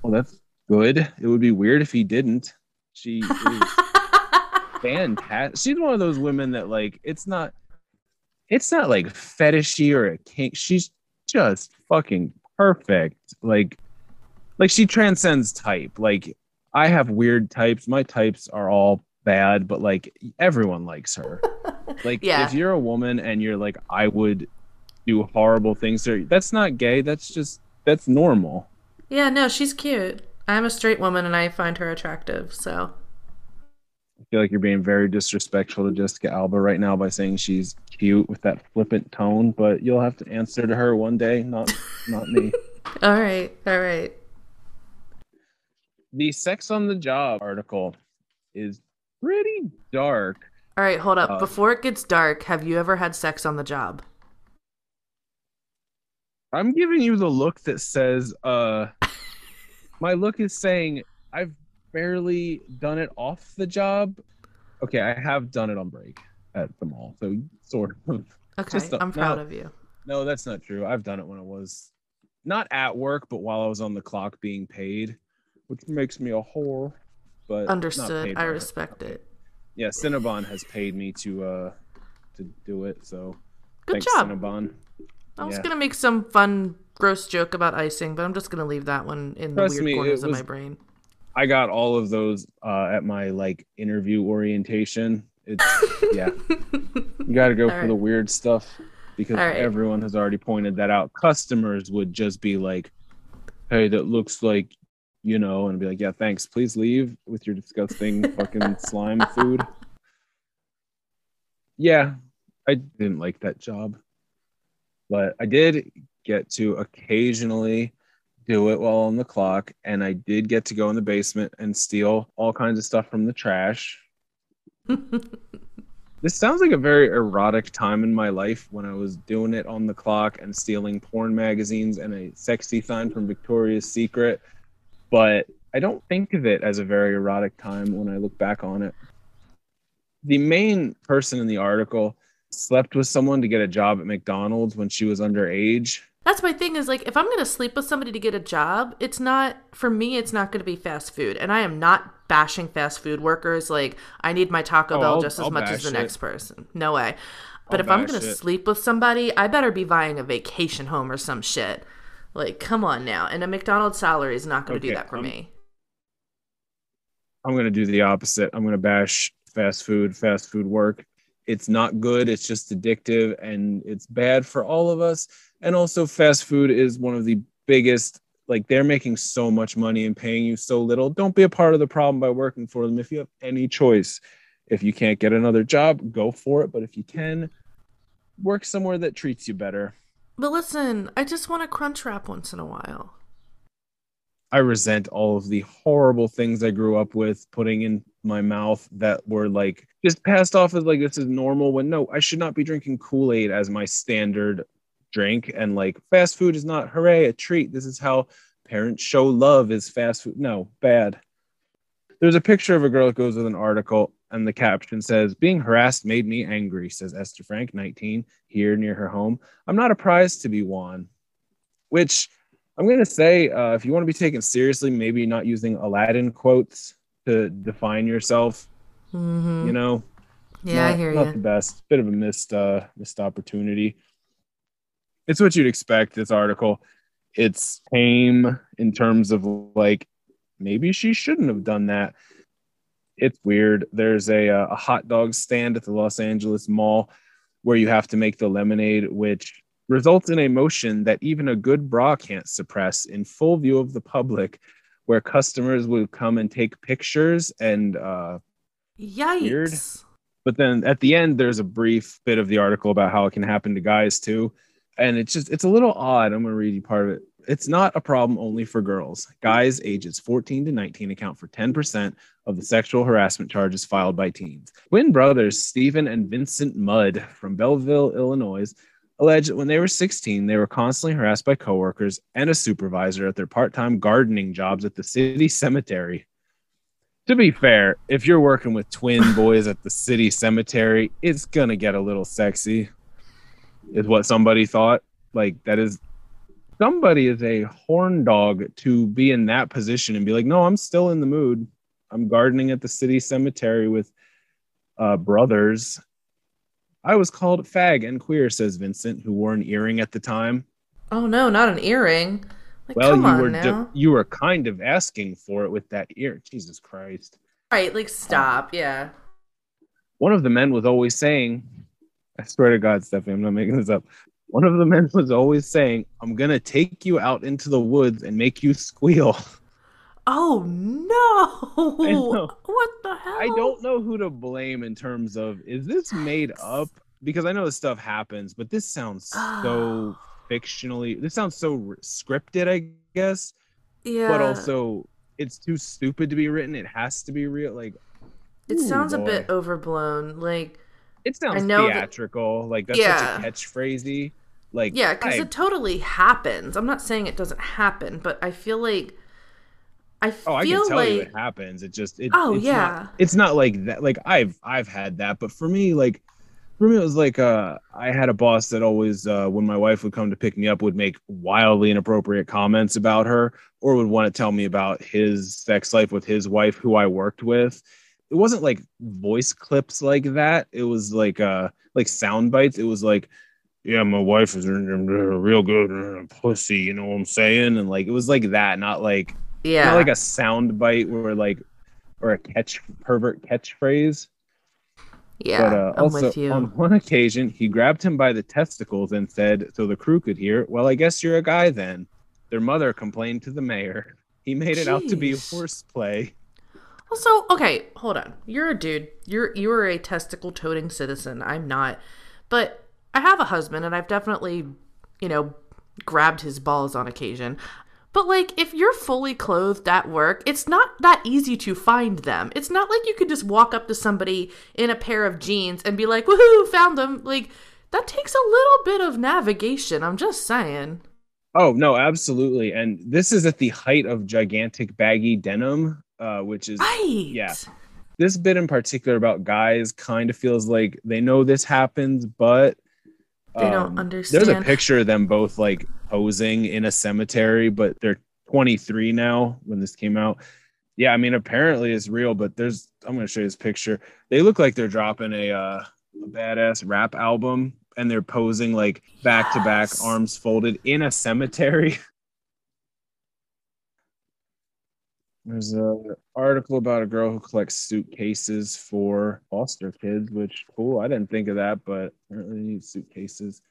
Well, that's good. It would be weird if he didn't. She is fantastic. She's one of those women that like it's not it's not like fetishy or a kink. She's just fucking perfect. Like like she transcends type. Like I have weird types. My types are all bad, but like everyone likes her. Like yeah. if you're a woman and you're like, I would do horrible things to her, that's not gay. That's just that's normal. Yeah, no, she's cute. I'm a straight woman and I find her attractive, so I feel like you're being very disrespectful to Jessica Alba right now by saying she's cute with that flippant tone, but you'll have to answer to her one day, not not me. all right, all right the sex on the job article is pretty dark. All right, hold up. Uh, Before it gets dark, have you ever had sex on the job? I'm giving you the look that says, uh, my look is saying I've barely done it off the job. Okay, I have done it on break at the mall, so sort of. Okay, i I'm proud of you. No, that's not true. I've done it when I was not at work, but while I was on the clock being paid which makes me a whore. But understood. I respect it. Yeah, Cinnabon has paid me to uh to do it. So Good thanks, job. Cinnabon. I was Yeah. gonna make some fun, gross joke about icing, but I'm just gonna leave that one in Trust the weird me, corners of my brain. I got all of those uh, at my like interview orientation. It's yeah, you got to go All for right. the weird stuff because right. everyone has already pointed that out. Customers would just be like, "Hey, that looks like." You know, and be like, yeah, thanks. Please leave with your disgusting fucking slime food. Yeah, I didn't like that job, but I did get to occasionally do it while on the clock, and I did get to go in the basement and steal all kinds of stuff from the trash. This sounds like a very erotic time in my life when I was doing it on the clock and stealing porn magazines and a sexy sign from Victoria's Secret, but I don't think of it as a very erotic time when I look back on it. The main person in the article slept with someone to get a job at McDonald's when she was underage. That's my thing is like if I'm gonna sleep with somebody to get a job, it's not for me. It's not gonna be fast food, and I am not bashing fast food workers. Like I need my Taco Oh, Bell I'll- just as I'll much as the it. next person. No way. But I'll if I'm gonna sleep with somebody, I better be buying a vacation home or some shit. Like come on now, and a McDonald's salary is not gonna do that for um, me. I'm going to do the opposite. I'm going to bash fast food, fast food work. It's not good. It's just addictive and it's bad for all of us. And also, fast food is one of the biggest, like, they're making so much money and paying you so little. Don't be a part of the problem by working for them. If you have any choice, if you can't get another job, go for it. But if you can, work somewhere that treats you better. But listen, I just want a crunch wrap once in a while. I resent all of the horrible things I grew up with putting in my mouth that were like just passed off as like this is normal when no, I should not be drinking Kool-Aid as my standard drink and like fast food is not hooray a treat. This is how parents show love is fast food. No, bad. There's a picture of a girl that goes with an article and the caption says being harassed made me angry says Esther Frank 19 here near her home. I'm not a prize to be won. Which I'm going to say, uh, if you want to be taken seriously, maybe not using Aladdin quotes to define yourself. Mm-hmm. You know, yeah, I hear not you. Not the best. Bit of a missed uh, missed opportunity. It's what you'd expect. This article, it's tame in terms of like maybe she shouldn't have done that. It's weird. There's a uh, a hot dog stand at the Los Angeles Mall where you have to make the lemonade, which results in a motion that even a good bra can't suppress in full view of the public, where customers would come and take pictures and uh, Yikes. weird. but then at the end there's a brief bit of the article about how it can happen to guys too and it's just it's a little odd i'm going to read you part of it it's not a problem only for girls guys ages 14 to 19 account for 10% of the sexual harassment charges filed by teens twin brothers stephen and vincent mudd from belleville illinois allege that when they were 16 they were constantly harassed by coworkers and a supervisor at their part-time gardening jobs at the city cemetery to be fair, if you're working with twin boys at the city cemetery, it's gonna get a little sexy. Is what somebody thought. Like that is somebody is a horn dog to be in that position and be like, no, I'm still in the mood. I'm gardening at the city cemetery with uh, brothers. I was called fag and queer, says Vincent, who wore an earring at the time. Oh no, not an earring. Like, Well, you were ju- you were kind of asking for it with that ear. Jesus Christ. right, like stop. Yeah. one of the men was always saying, I swear to God, Stephanie, I'm not making this up. One of the men was always saying, I'm going to take you out into the woods and make you squeal. Oh no! What the hell? I don't know who to blame in terms of, is this made up? Because I know this stuff happens, but this sounds so fictionally, this sounds so r- scripted, I guess, Yeah. but also it's too stupid to be written. It has to be real. Like, it ooh, sounds a bit overblown. Like, it sounds know that- theatrical. like, that's Yeah. such a catchphrasy. Like, yeah, because it totally happens. I'm not saying it doesn't happen, but I feel like I feel Oh, I can tell like you it happens. It just it, Oh, it's yeah. Not, it's not like that. Like I've I've had that, but for me, like for me, it was like uh I had a boss that always uh when my wife would come to pick me up would make wildly inappropriate comments about her or would want to tell me about his sex life with his wife who I worked with. it wasn't like voice clips like that. It was like uh like sound bites. It was like, yeah, my wife is real good pussy, you know what I'm saying? And like it was like that, not like Yeah. not like a sound bite where like or a catch pervert catchphrase. yeah. but uh, I'm also with you. on one occasion, he grabbed him by the testicles and said, so the crew could hear, "Well, I guess you're a guy then." Their mother complained to the mayor. He made it out to be Jeez. horseplay. Also, okay, hold on. You're a dude. You're you are a testicle toting citizen. I'm not. But I have a husband and I've definitely, you know, grabbed his balls on occasion. But like if you're fully clothed at work, it's not that easy to find them. It's not like you could just walk up to somebody in a pair of jeans and be like, "Woohoo, found them." Like that takes a little bit of navigation. I'm just saying. Oh no, absolutely. And this is at the height of gigantic baggy denim, uh, which is Right. yeah. this bit in particular about guys kind of feels like they know this happens, but They don't um, understand. There's a picture of them both like posing in a cemetery, but they're 23 now when this came out. Yeah, I mean, apparently it's real, but there's I'm gonna show you this picture. They look like they're dropping a uh, a badass rap album, and they're posing like back to back, arms folded in a cemetery. There's a article about a girl who collects suitcases for foster kids, which cool. I didn't think of that, but apparently they need suitcases.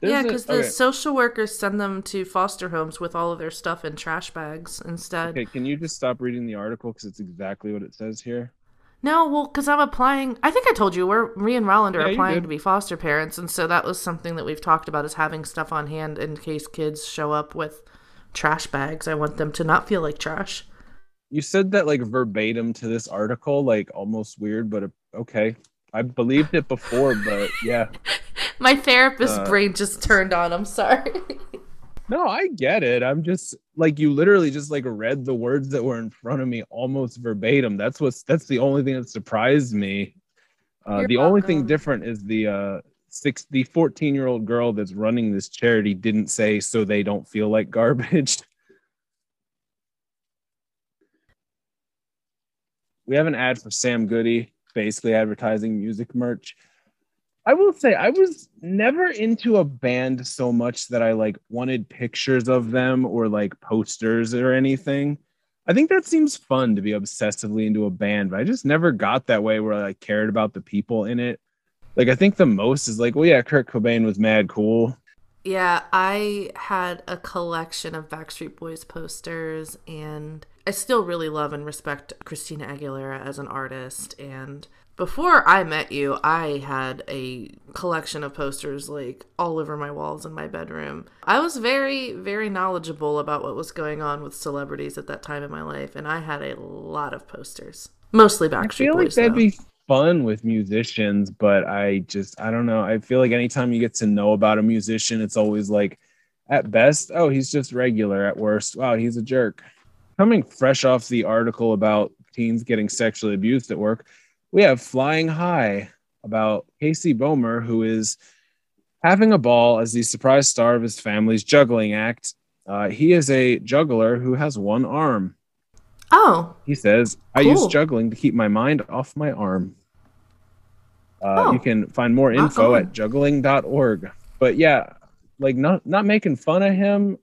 There's yeah, because the okay, social workers send them to foster homes with all of their stuff in trash bags instead. okay, can you just stop reading the article because it's exactly what it says here? No, well, because I'm applying. I think I told you we're me and Roland are Yeah, applying to be foster parents, and so that was something that we've talked about is having stuff on hand in case kids show up with trash bags. I want them to not feel like trash. You said that like verbatim to this article, like almost weird, but uh, okay. I believed it before, but yeah. My therapist Uh, brain just turned on. I'm sorry. No, I get it. I'm just like you literally just like read the words that were in front of me almost verbatim. That's what's that's the only thing that surprised me. Uh, the only thing different is the uh six the 14 year old girl that's running this charity didn't say so they don't feel like garbage. We have an ad for Sam Goody, basically advertising music merch. I will say I was never into a band so much that I like wanted pictures of them or like posters or anything. I think that seems fun to be obsessively into a band, but I just never got that way where I cared about the people in it. Like I think the most is like, well, yeah, Kurt Cobain was mad cool. Yeah, I had a collection of Backstreet Boys posters, and I still really love and respect Christina Aguilera as an artist. And before I met you, I had a collection of posters like all over my walls in my bedroom. I was very, very knowledgeable about what was going on with celebrities at that time in my life, and I had a lot of posters. Mostly Backstreet I feel Boys. like that'd though. be fun with musicians, but I just I don't know. I feel like anytime you get to know about a musician, it's always like at best, oh, he's just regular. At worst, wow, he's a jerk. Coming fresh off the article about teens getting sexually abused at work, we have Flying High about Casey Bomer, who is having a ball as the surprise star of his family's juggling act. Uh, he is a juggler who has one arm. Oh, He says, I use juggling to keep my mind off my arm. Uh, Oh. You can find more info on. at juggling.org. But yeah, like not not making fun of him.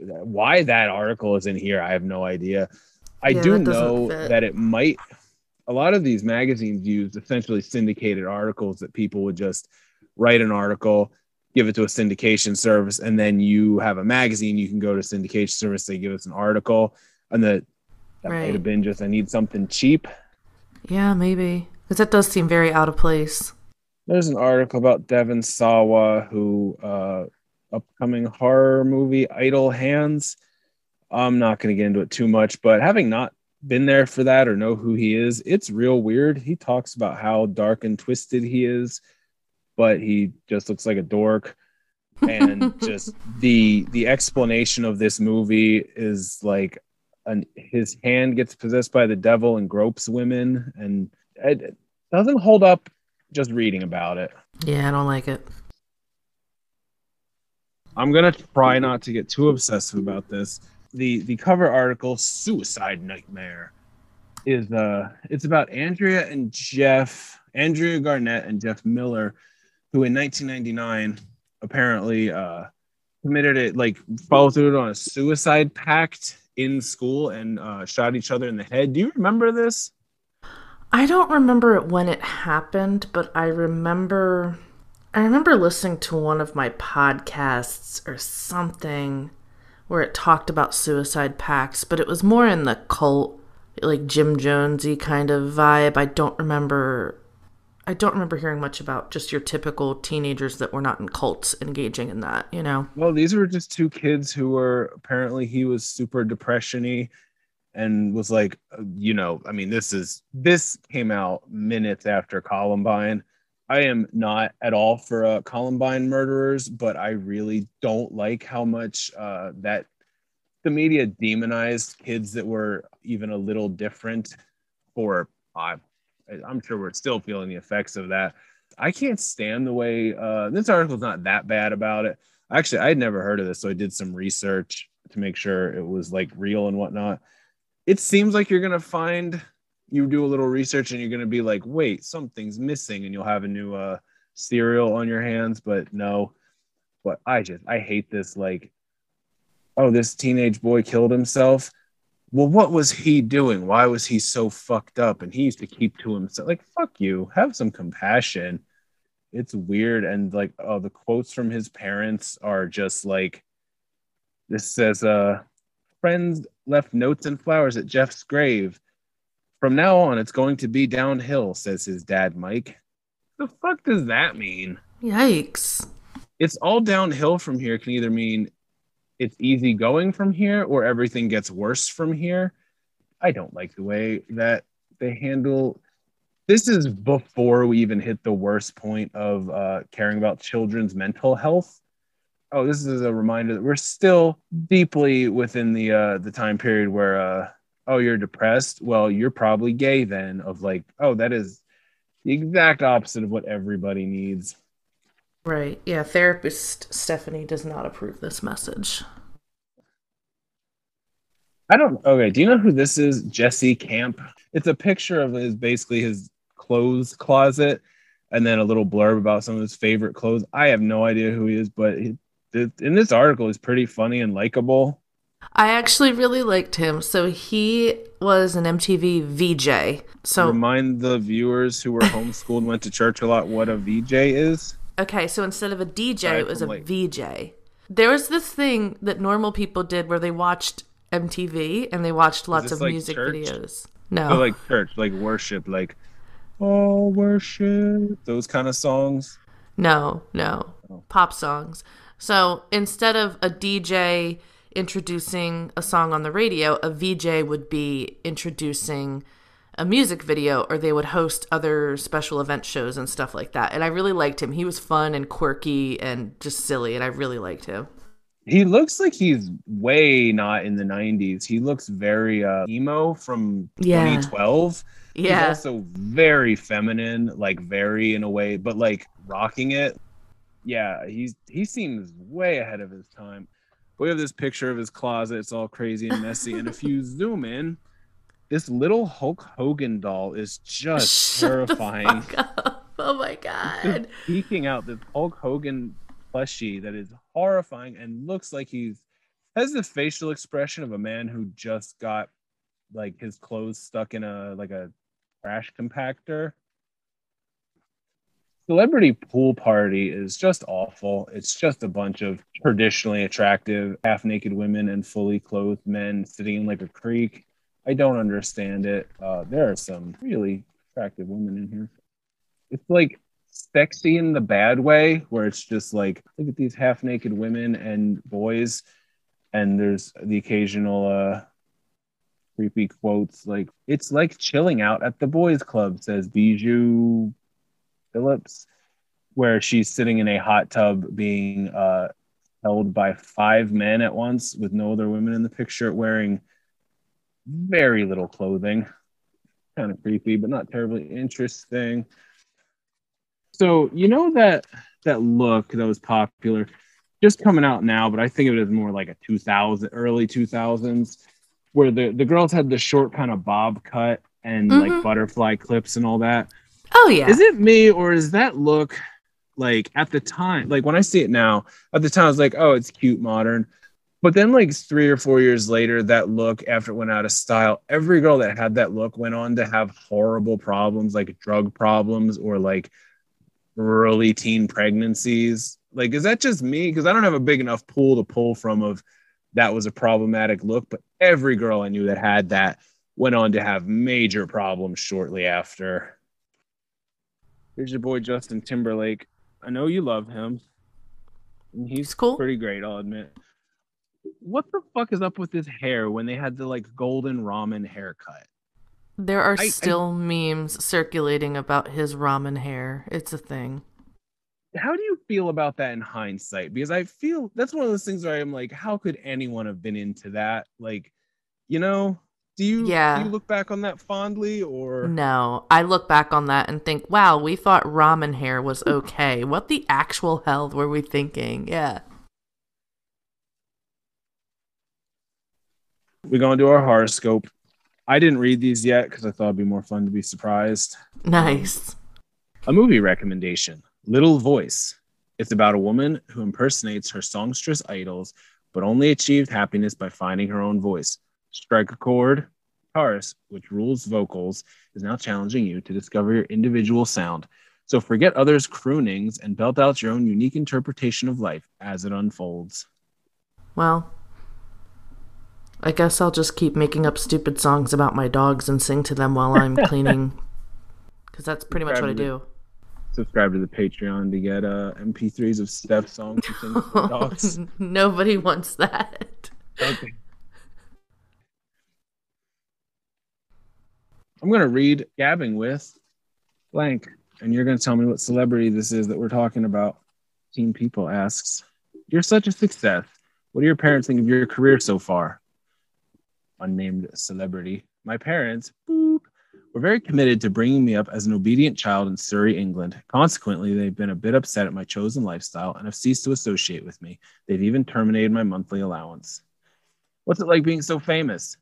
Why that article is in here, I have no idea. I Yeah, do that know fit. that it might. A lot of these magazines use essentially syndicated articles that people would just write an article, give it to a syndication service, and then you have a magazine. You can go to syndication service. They give us an article, and the that might have been just I need something cheap. yeah, maybe. Because that does seem very out of place. There's an article about Devon Sawa, who uh, upcoming horror movie Idle Hands. I'm not going to get into it too much, but having not been there for that or know who he is, it's real weird. He talks about how dark and twisted he is, but he just looks like a dork. and just the the explanation of this movie is like an his hand gets possessed by the devil and gropes women and it, it doesn't hold up just reading about it Yeah, I don't like it. I'm gonna try not to get too obsessive about this the the cover article suicide nightmare is uh it's about Andrea and Jeff, Andrea Garnett and Jeff Miller, who in 1999 apparently uh committed it like followed through on a suicide pact in school and uh, shot each other in the head. Do you remember this? I don't remember it when it happened, but I remember I remember listening to one of my podcasts or something where it talked about suicide pacts, but it was more in the cult, like Jim Jonesy kind of vibe. I don't remember I don't remember hearing much about just your typical teenagers that were not in cults engaging in that, you know. Well, these were just two kids who were apparently he was super depressiony and was like, uh, you know, I mean, this is this came out minutes after Columbine. I am not at all for uh, Columbine murderers, but I really don't like how much uh, that the media demonized kids that were even a little different for uh, I'm sure we're still feeling the effects of that. I can't stand the way uh, this article's not that bad about it. Actually, I'd never heard of this, so I did some research to make sure it was like real and whatnot. It seems like you're gonna find you do a little research and you're gonna be like, wait, something's missing, and you'll have a new uh, serial on your hands. But no, but I just I hate this like, oh, this teenage boy killed himself well, what was he doing? Why was he so fucked up? And he used to keep to himself. Like, fuck you. Have some compassion. It's weird. And like, oh, the quotes from his parents are just like, this says, uh, friends left notes and flowers at Jeff's grave. From now on, it's going to be downhill, says his dad, Mike. The fuck does that mean? Yikes. It's all downhill from here can either mean it's easy going from here or everything gets worse from here. I don't like the way that they handle this is before we even hit the worst point of uh, caring about children's mental health. Oh, this is a reminder that we're still deeply within the uh, the time period where uh, oh you're depressed. Well, you're probably gay then. Of like oh that is the exact opposite of what everybody needs. Right. Yeah. Therapist Stephanie does not approve this message. I don't. Okay. Do you know who this is? Jesse Camp. It's a picture of his basically his clothes closet, and then a little blurb about some of his favorite clothes. I have no idea who he is, but he, in this article, he's pretty funny and likable. I actually really liked him. So he was an MTV VJ. So remind the viewers who were homeschooled and went to church a lot what a VJ is. Okay, so instead of a DJ, it was a like... VJ. There was this thing that normal people did where they watched MTV and they watched lots of like music church? videos. No, so like church, like worship, like oh worship, those kind of songs. No, no, oh. pop songs. So instead of a DJ introducing a song on the radio, a VJ would be introducing a music video or they would host other special event shows and stuff like that. And I really liked him. He was fun and quirky and just silly and I really liked him. He looks like he's way not in the 90s. He looks very uh, emo from yeah. 2012. Yeah. He's also very feminine, like very in a way, but like rocking it. Yeah, he's he seems way ahead of his time. We have this picture of his closet. It's all crazy and messy. and if you zoom in, this little Hulk Hogan doll is just Shut terrifying. Oh my god! Peeking out this Hulk Hogan plushie that is horrifying and looks like he's has the facial expression of a man who just got like his clothes stuck in a like a trash compactor. Celebrity pool party is just awful. It's just a bunch of traditionally attractive, half naked women and fully clothed men sitting in like a creek. I don't understand it. Uh, there are some really attractive women in here. It's like sexy in the bad way, where it's just like, look at these half naked women and boys, and there's the occasional uh, creepy quotes like, it's like chilling out at the boys' club, says Bijou Phillips, where she's sitting in a hot tub being uh, held by five men at once with no other women in the picture wearing very little clothing. Kind of creepy, but not terribly interesting. So you know that that look that was popular, just coming out now, but I think of it as more like a 2000 early 2000s, where the the girls had the short kind of bob cut and Mhm. like butterfly clips and all that. Oh yeah. Is it me or is that look like at the time, like when I see it now, at the time I was like, oh, it's cute, modern. But then, like three or four years later, that look after it went out of style, every girl that had that look went on to have horrible problems, like drug problems or like early teen pregnancies. Like, is that just me? Because I don't have a big enough pool to pull from of that was a problematic look. But every girl I knew that had that went on to have major problems shortly after. Here's your boy Justin Timberlake. I know you love him. He's He's cool. pretty great, I'll admit. What the fuck is up with his hair when they had the like golden ramen haircut? There are I- I- still memes circulating about his ramen hair. It's a thing. How do you feel about that in hindsight? Because I feel that's one of those things where I'm like, how could anyone have been into that? Like, you know, do you Yeah. do you look back on that fondly or No, I look back on that and think, wow, we thought ramen hair was okay. What the actual hell were we thinking? Yeah. We're going to do our horoscope? I didn't read these yet because I thought it'd be more fun to be surprised. Nice. Um, a movie recommendation Little Voice. It's about a woman who impersonates her songstress idols, but only achieved happiness by finding her own voice. Strike a chord. Taurus, which rules vocals, is now challenging you to discover your individual sound. So forget others' croonings and belt out your own unique interpretation of life as it unfolds. Well, I guess I'll just keep making up stupid songs about my dogs and sing to them while I'm cleaning. Because that's pretty much what I do. Subscribe to the Patreon to get uh, MP3s of Steph songs and things for dogs. Nobody wants that. Okay. I'm going to read Gabbing with blank, and you're going to tell me what celebrity this is that we're talking about. Teen People asks, You're such a success. What do your parents think of your career so far? Unnamed celebrity. My parents, boop, were very committed to bringing me up as an obedient child in Surrey, England. Consequently, they've been a bit upset at my chosen lifestyle and have ceased to associate with me. They've even terminated my monthly allowance. What's it like being so famous?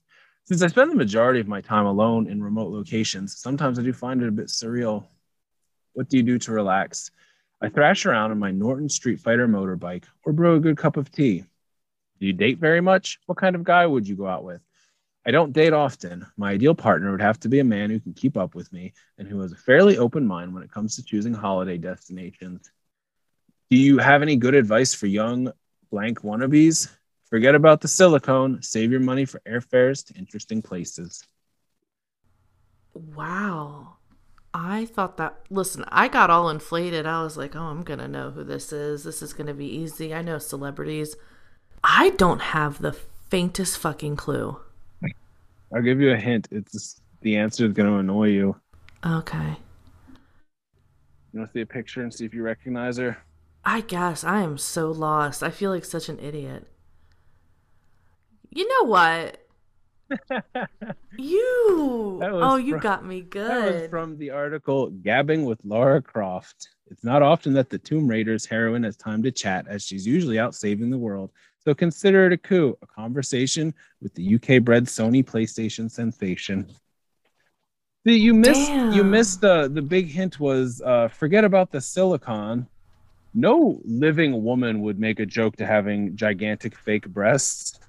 Since I spend the majority of my time alone in remote locations, sometimes I do find it a bit surreal. What do you do to relax? I thrash around on my Norton Street Fighter motorbike or brew a good cup of tea. Do you date very much? What kind of guy would you go out with? I don't date often. My ideal partner would have to be a man who can keep up with me and who has a fairly open mind when it comes to choosing holiday destinations. Do you have any good advice for young blank wannabes? Forget about the silicone. Save your money for airfares to interesting places. Wow. I thought that. Listen, I got all inflated. I was like, oh, I'm going to know who this is. This is going to be easy. I know celebrities. I don't have the faintest fucking clue. I'll give you a hint. It's just, the answer is going to annoy you. Okay. You want to see a picture and see if you recognize her? I guess I am so lost. I feel like such an idiot. You know what? You. Oh, you fr- got me That was good. from the article Gabbing with Lara Croft. It's not often that the Tomb Raider's heroine has time to chat, as she's usually out saving the world. So consider it a coup, a conversation with the UK bred Sony PlayStation sensation. See, you missed you missed the the big hint was uh, forget about the silicon. No living woman would make a joke to having gigantic fake breasts.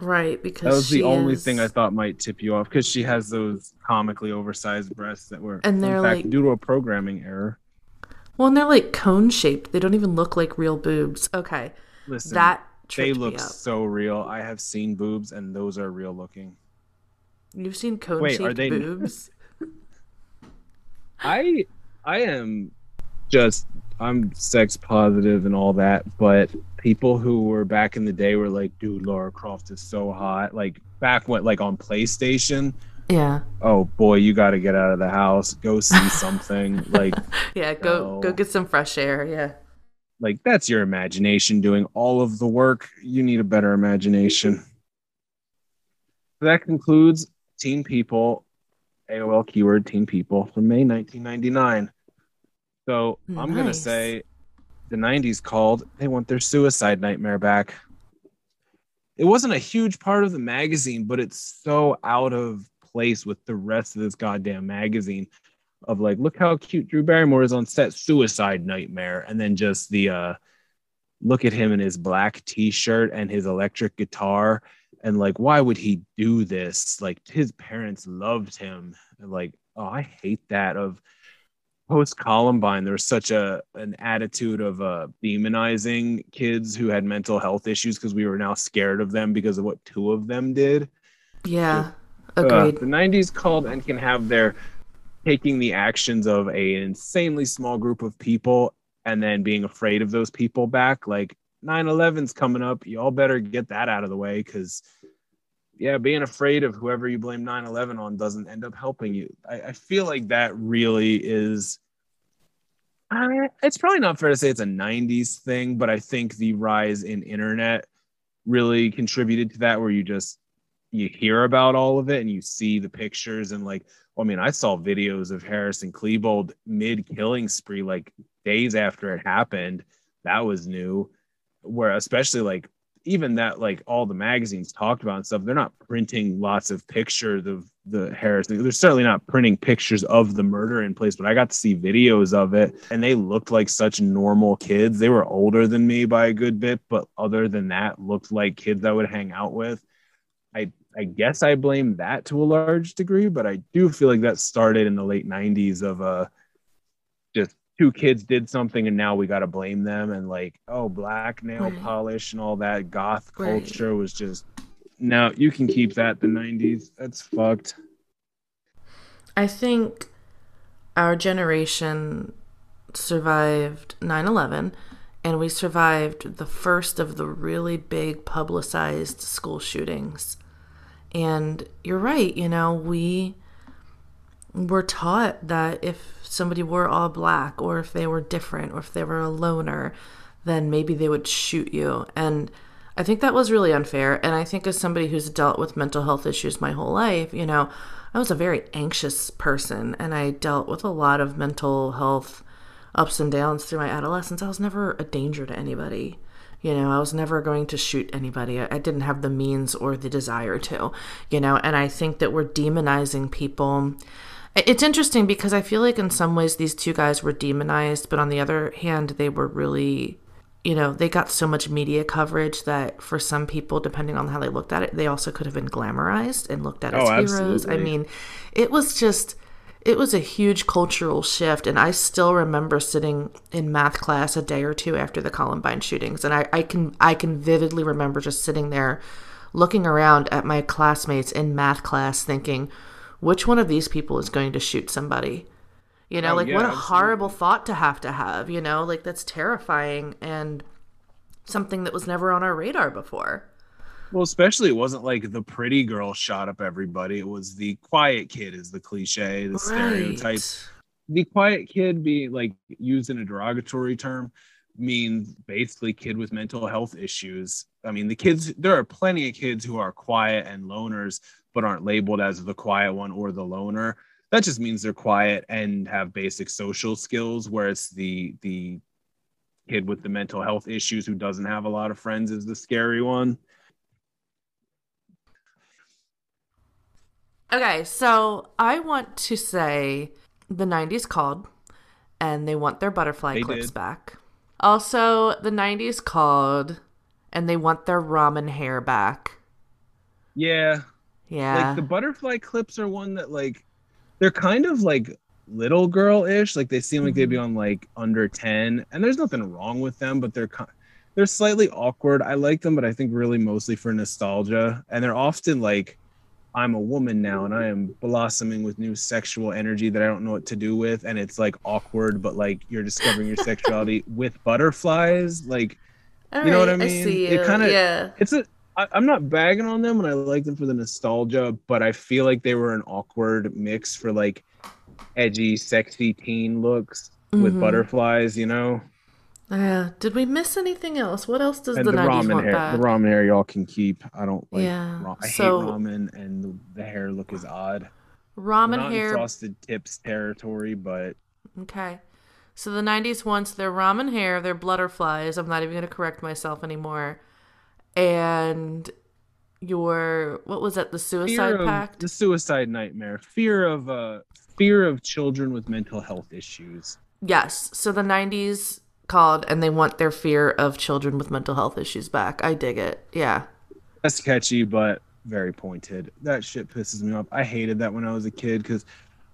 Right, because That was the only is- thing I thought might tip you off because she has those comically oversized breasts that were, And they're in fact, like- due to a programming error. Well, and they're like cone shaped. They don't even look like real boobs. Okay, Listen, that they look so real. I have seen boobs, and those are real looking. You've seen cone Wait, shaped they- boobs? I I am just I'm sex positive and all that, but people who were back in the day were like, dude, Lara Croft is so hot. Like back when like on PlayStation. yeah, Oh boy, you got to get out of the house, go see something. like yeah. Go go get some fresh air. Yeah. like that's your imagination doing all of the work. You need a better imagination. That concludes Teen People, AOL keyword Teen People from May 1999. So I'm gonna say the 90s called. They want their suicide nightmare back. It wasn't a huge part of the magazine, but it's so out of place with the rest of this goddamn magazine of like, look how cute Drew Barrymore is on set, suicide nightmare, and then just the uh look at him in his black t-shirt and his electric guitar and like why would he do this like his parents loved him like oh i hate that of post columbine there's such a an attitude of uh demonizing kids who had mental health issues because we were now scared of them because of what two of them did Yeah. uh, Agreed. the 90s called and can have their taking the actions of a, an insanely small group of people and then being afraid of those people back. Like 9 11's coming up. You all better get that out of the way because, yeah, being afraid of whoever you blame 9 11 on doesn't end up helping you. I, I feel like that really is. It's probably not fair to say it's a 90s thing, but I think the rise in internet really contributed to that, where you just you hear about all of it and you see the pictures and like I mean I saw videos of Harris and Klebold mid killing spree like days after it happened that was new where especially like even that like all the magazines talked about and stuff they're not printing lots of pictures of the Harrison they're certainly not printing pictures of the murder in place but I got to see videos of it and they looked like such normal kids. They were older than me by a good bit but other than that looked like kids I would hang out with. I I guess I blame that to a large degree, but I do feel like that started in the late '90s of uh, just two kids did something and now we got to blame them and like oh black nail Right. polish and all that goth Right. culture was just now you can keep that the '90s that's fucked. I think our generation survived 9 11 and we survived the first of the really big publicized school shootings. And you're right, you know, we were taught that if somebody were all black or if they were different or if they were a loner, then maybe they would shoot you. And I think that was really unfair. And I think as somebody who's dealt with mental health issues my whole life, you know, I was a very anxious person and I dealt with a lot of mental health ups and downs through my adolescence. I was never a danger to anybody. You know, I was never going to shoot anybody. I didn't have the means or the desire to, you know, and I think that we're demonizing people. It's interesting because I feel like in some ways these two guys were demonized, but on the other hand, they were really, you know, they got so much media coverage that for some people, depending on how they looked at it, they also could have been glamorized and looked at oh, as Oh, heroes. I mean, it was just it was a huge cultural shift and i still remember sitting in math class a day or two after the columbine shootings and i, I can i can vividly remember just sitting there looking around at my classmates in math class thinking which one of these people is going to shoot somebody you know Oh, like yeah, what a absolutely. horrible thought to have to have you know like that's terrifying and something that was never on our radar before Well, especially it wasn't like the pretty girl shot up everybody. It was the quiet kid is the cliche, the stereotype. The quiet kid being like used in a derogatory term means basically kid with mental health issues. I mean, the kids, there are plenty of kids who are quiet and loners, but aren't labeled as the quiet one or the loner. That just means they're quiet and have basic social skills, whereas the the kid with the mental health issues who doesn't have a lot of friends is the scary one. Okay, so I want to say the 90s called and they want their butterfly They clips did. back. Also, the 90s called and they want their ramen hair back. Yeah, Yeah. like the butterfly clips are one that like they're kind of like little girl-ish. Like they seem like they'd be mm-hmm. on like under 10 and there's nothing wrong with them but they're kind they're slightly awkward. I like them but i think really mostly for nostalgia. And they're often like i'm a woman now and i am blossoming with new sexual energy that i don't know what to do with. And it's like awkward but like you're discovering your sexuality with butterflies. Like All you know what I right, mean? see It kinda- yeah. it's a I, I'm not bagging on them and I like them for the nostalgia, but I feel like they were an awkward mix for like edgy, sexy teen looks with Mhm. butterflies, you know. Yeah. Did we miss anything else? What else does And the, the, 90s ramen want hair, back? the ramen hair y'all can keep. I don't like. Yeah, ra- I so- hate ramen, and the, the hair look is odd. Ramen not hair. frosted tips territory, but Okay. So the 90s wants their ramen hair, their butterflies. I'm not even going to correct myself anymore. And your what was that The Fear suicide of- pact. The suicide nightmare. Fear of uh fear of children with mental health issues. Yes. So the 90s called and they want their fear of children with mental health issues back. I dig it. Yeah. That's catchy, but very pointed. That shit pisses me off. I hated that when I was a kid because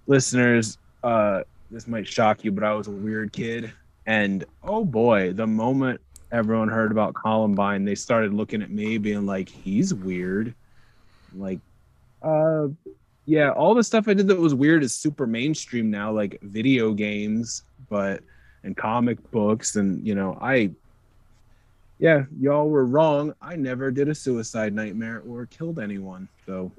listeners, uh, this might shock you, but I was a weird kid. And oh boy, the moment everyone heard about Columbine, they started looking at me being like, he's weird. Like, uh, yeah, all the stuff I did that was weird is super mainstream now, like video games, but and comic books. And, you know, I, yeah, y'all were wrong. I never did a suicide nightmare or killed anyone. So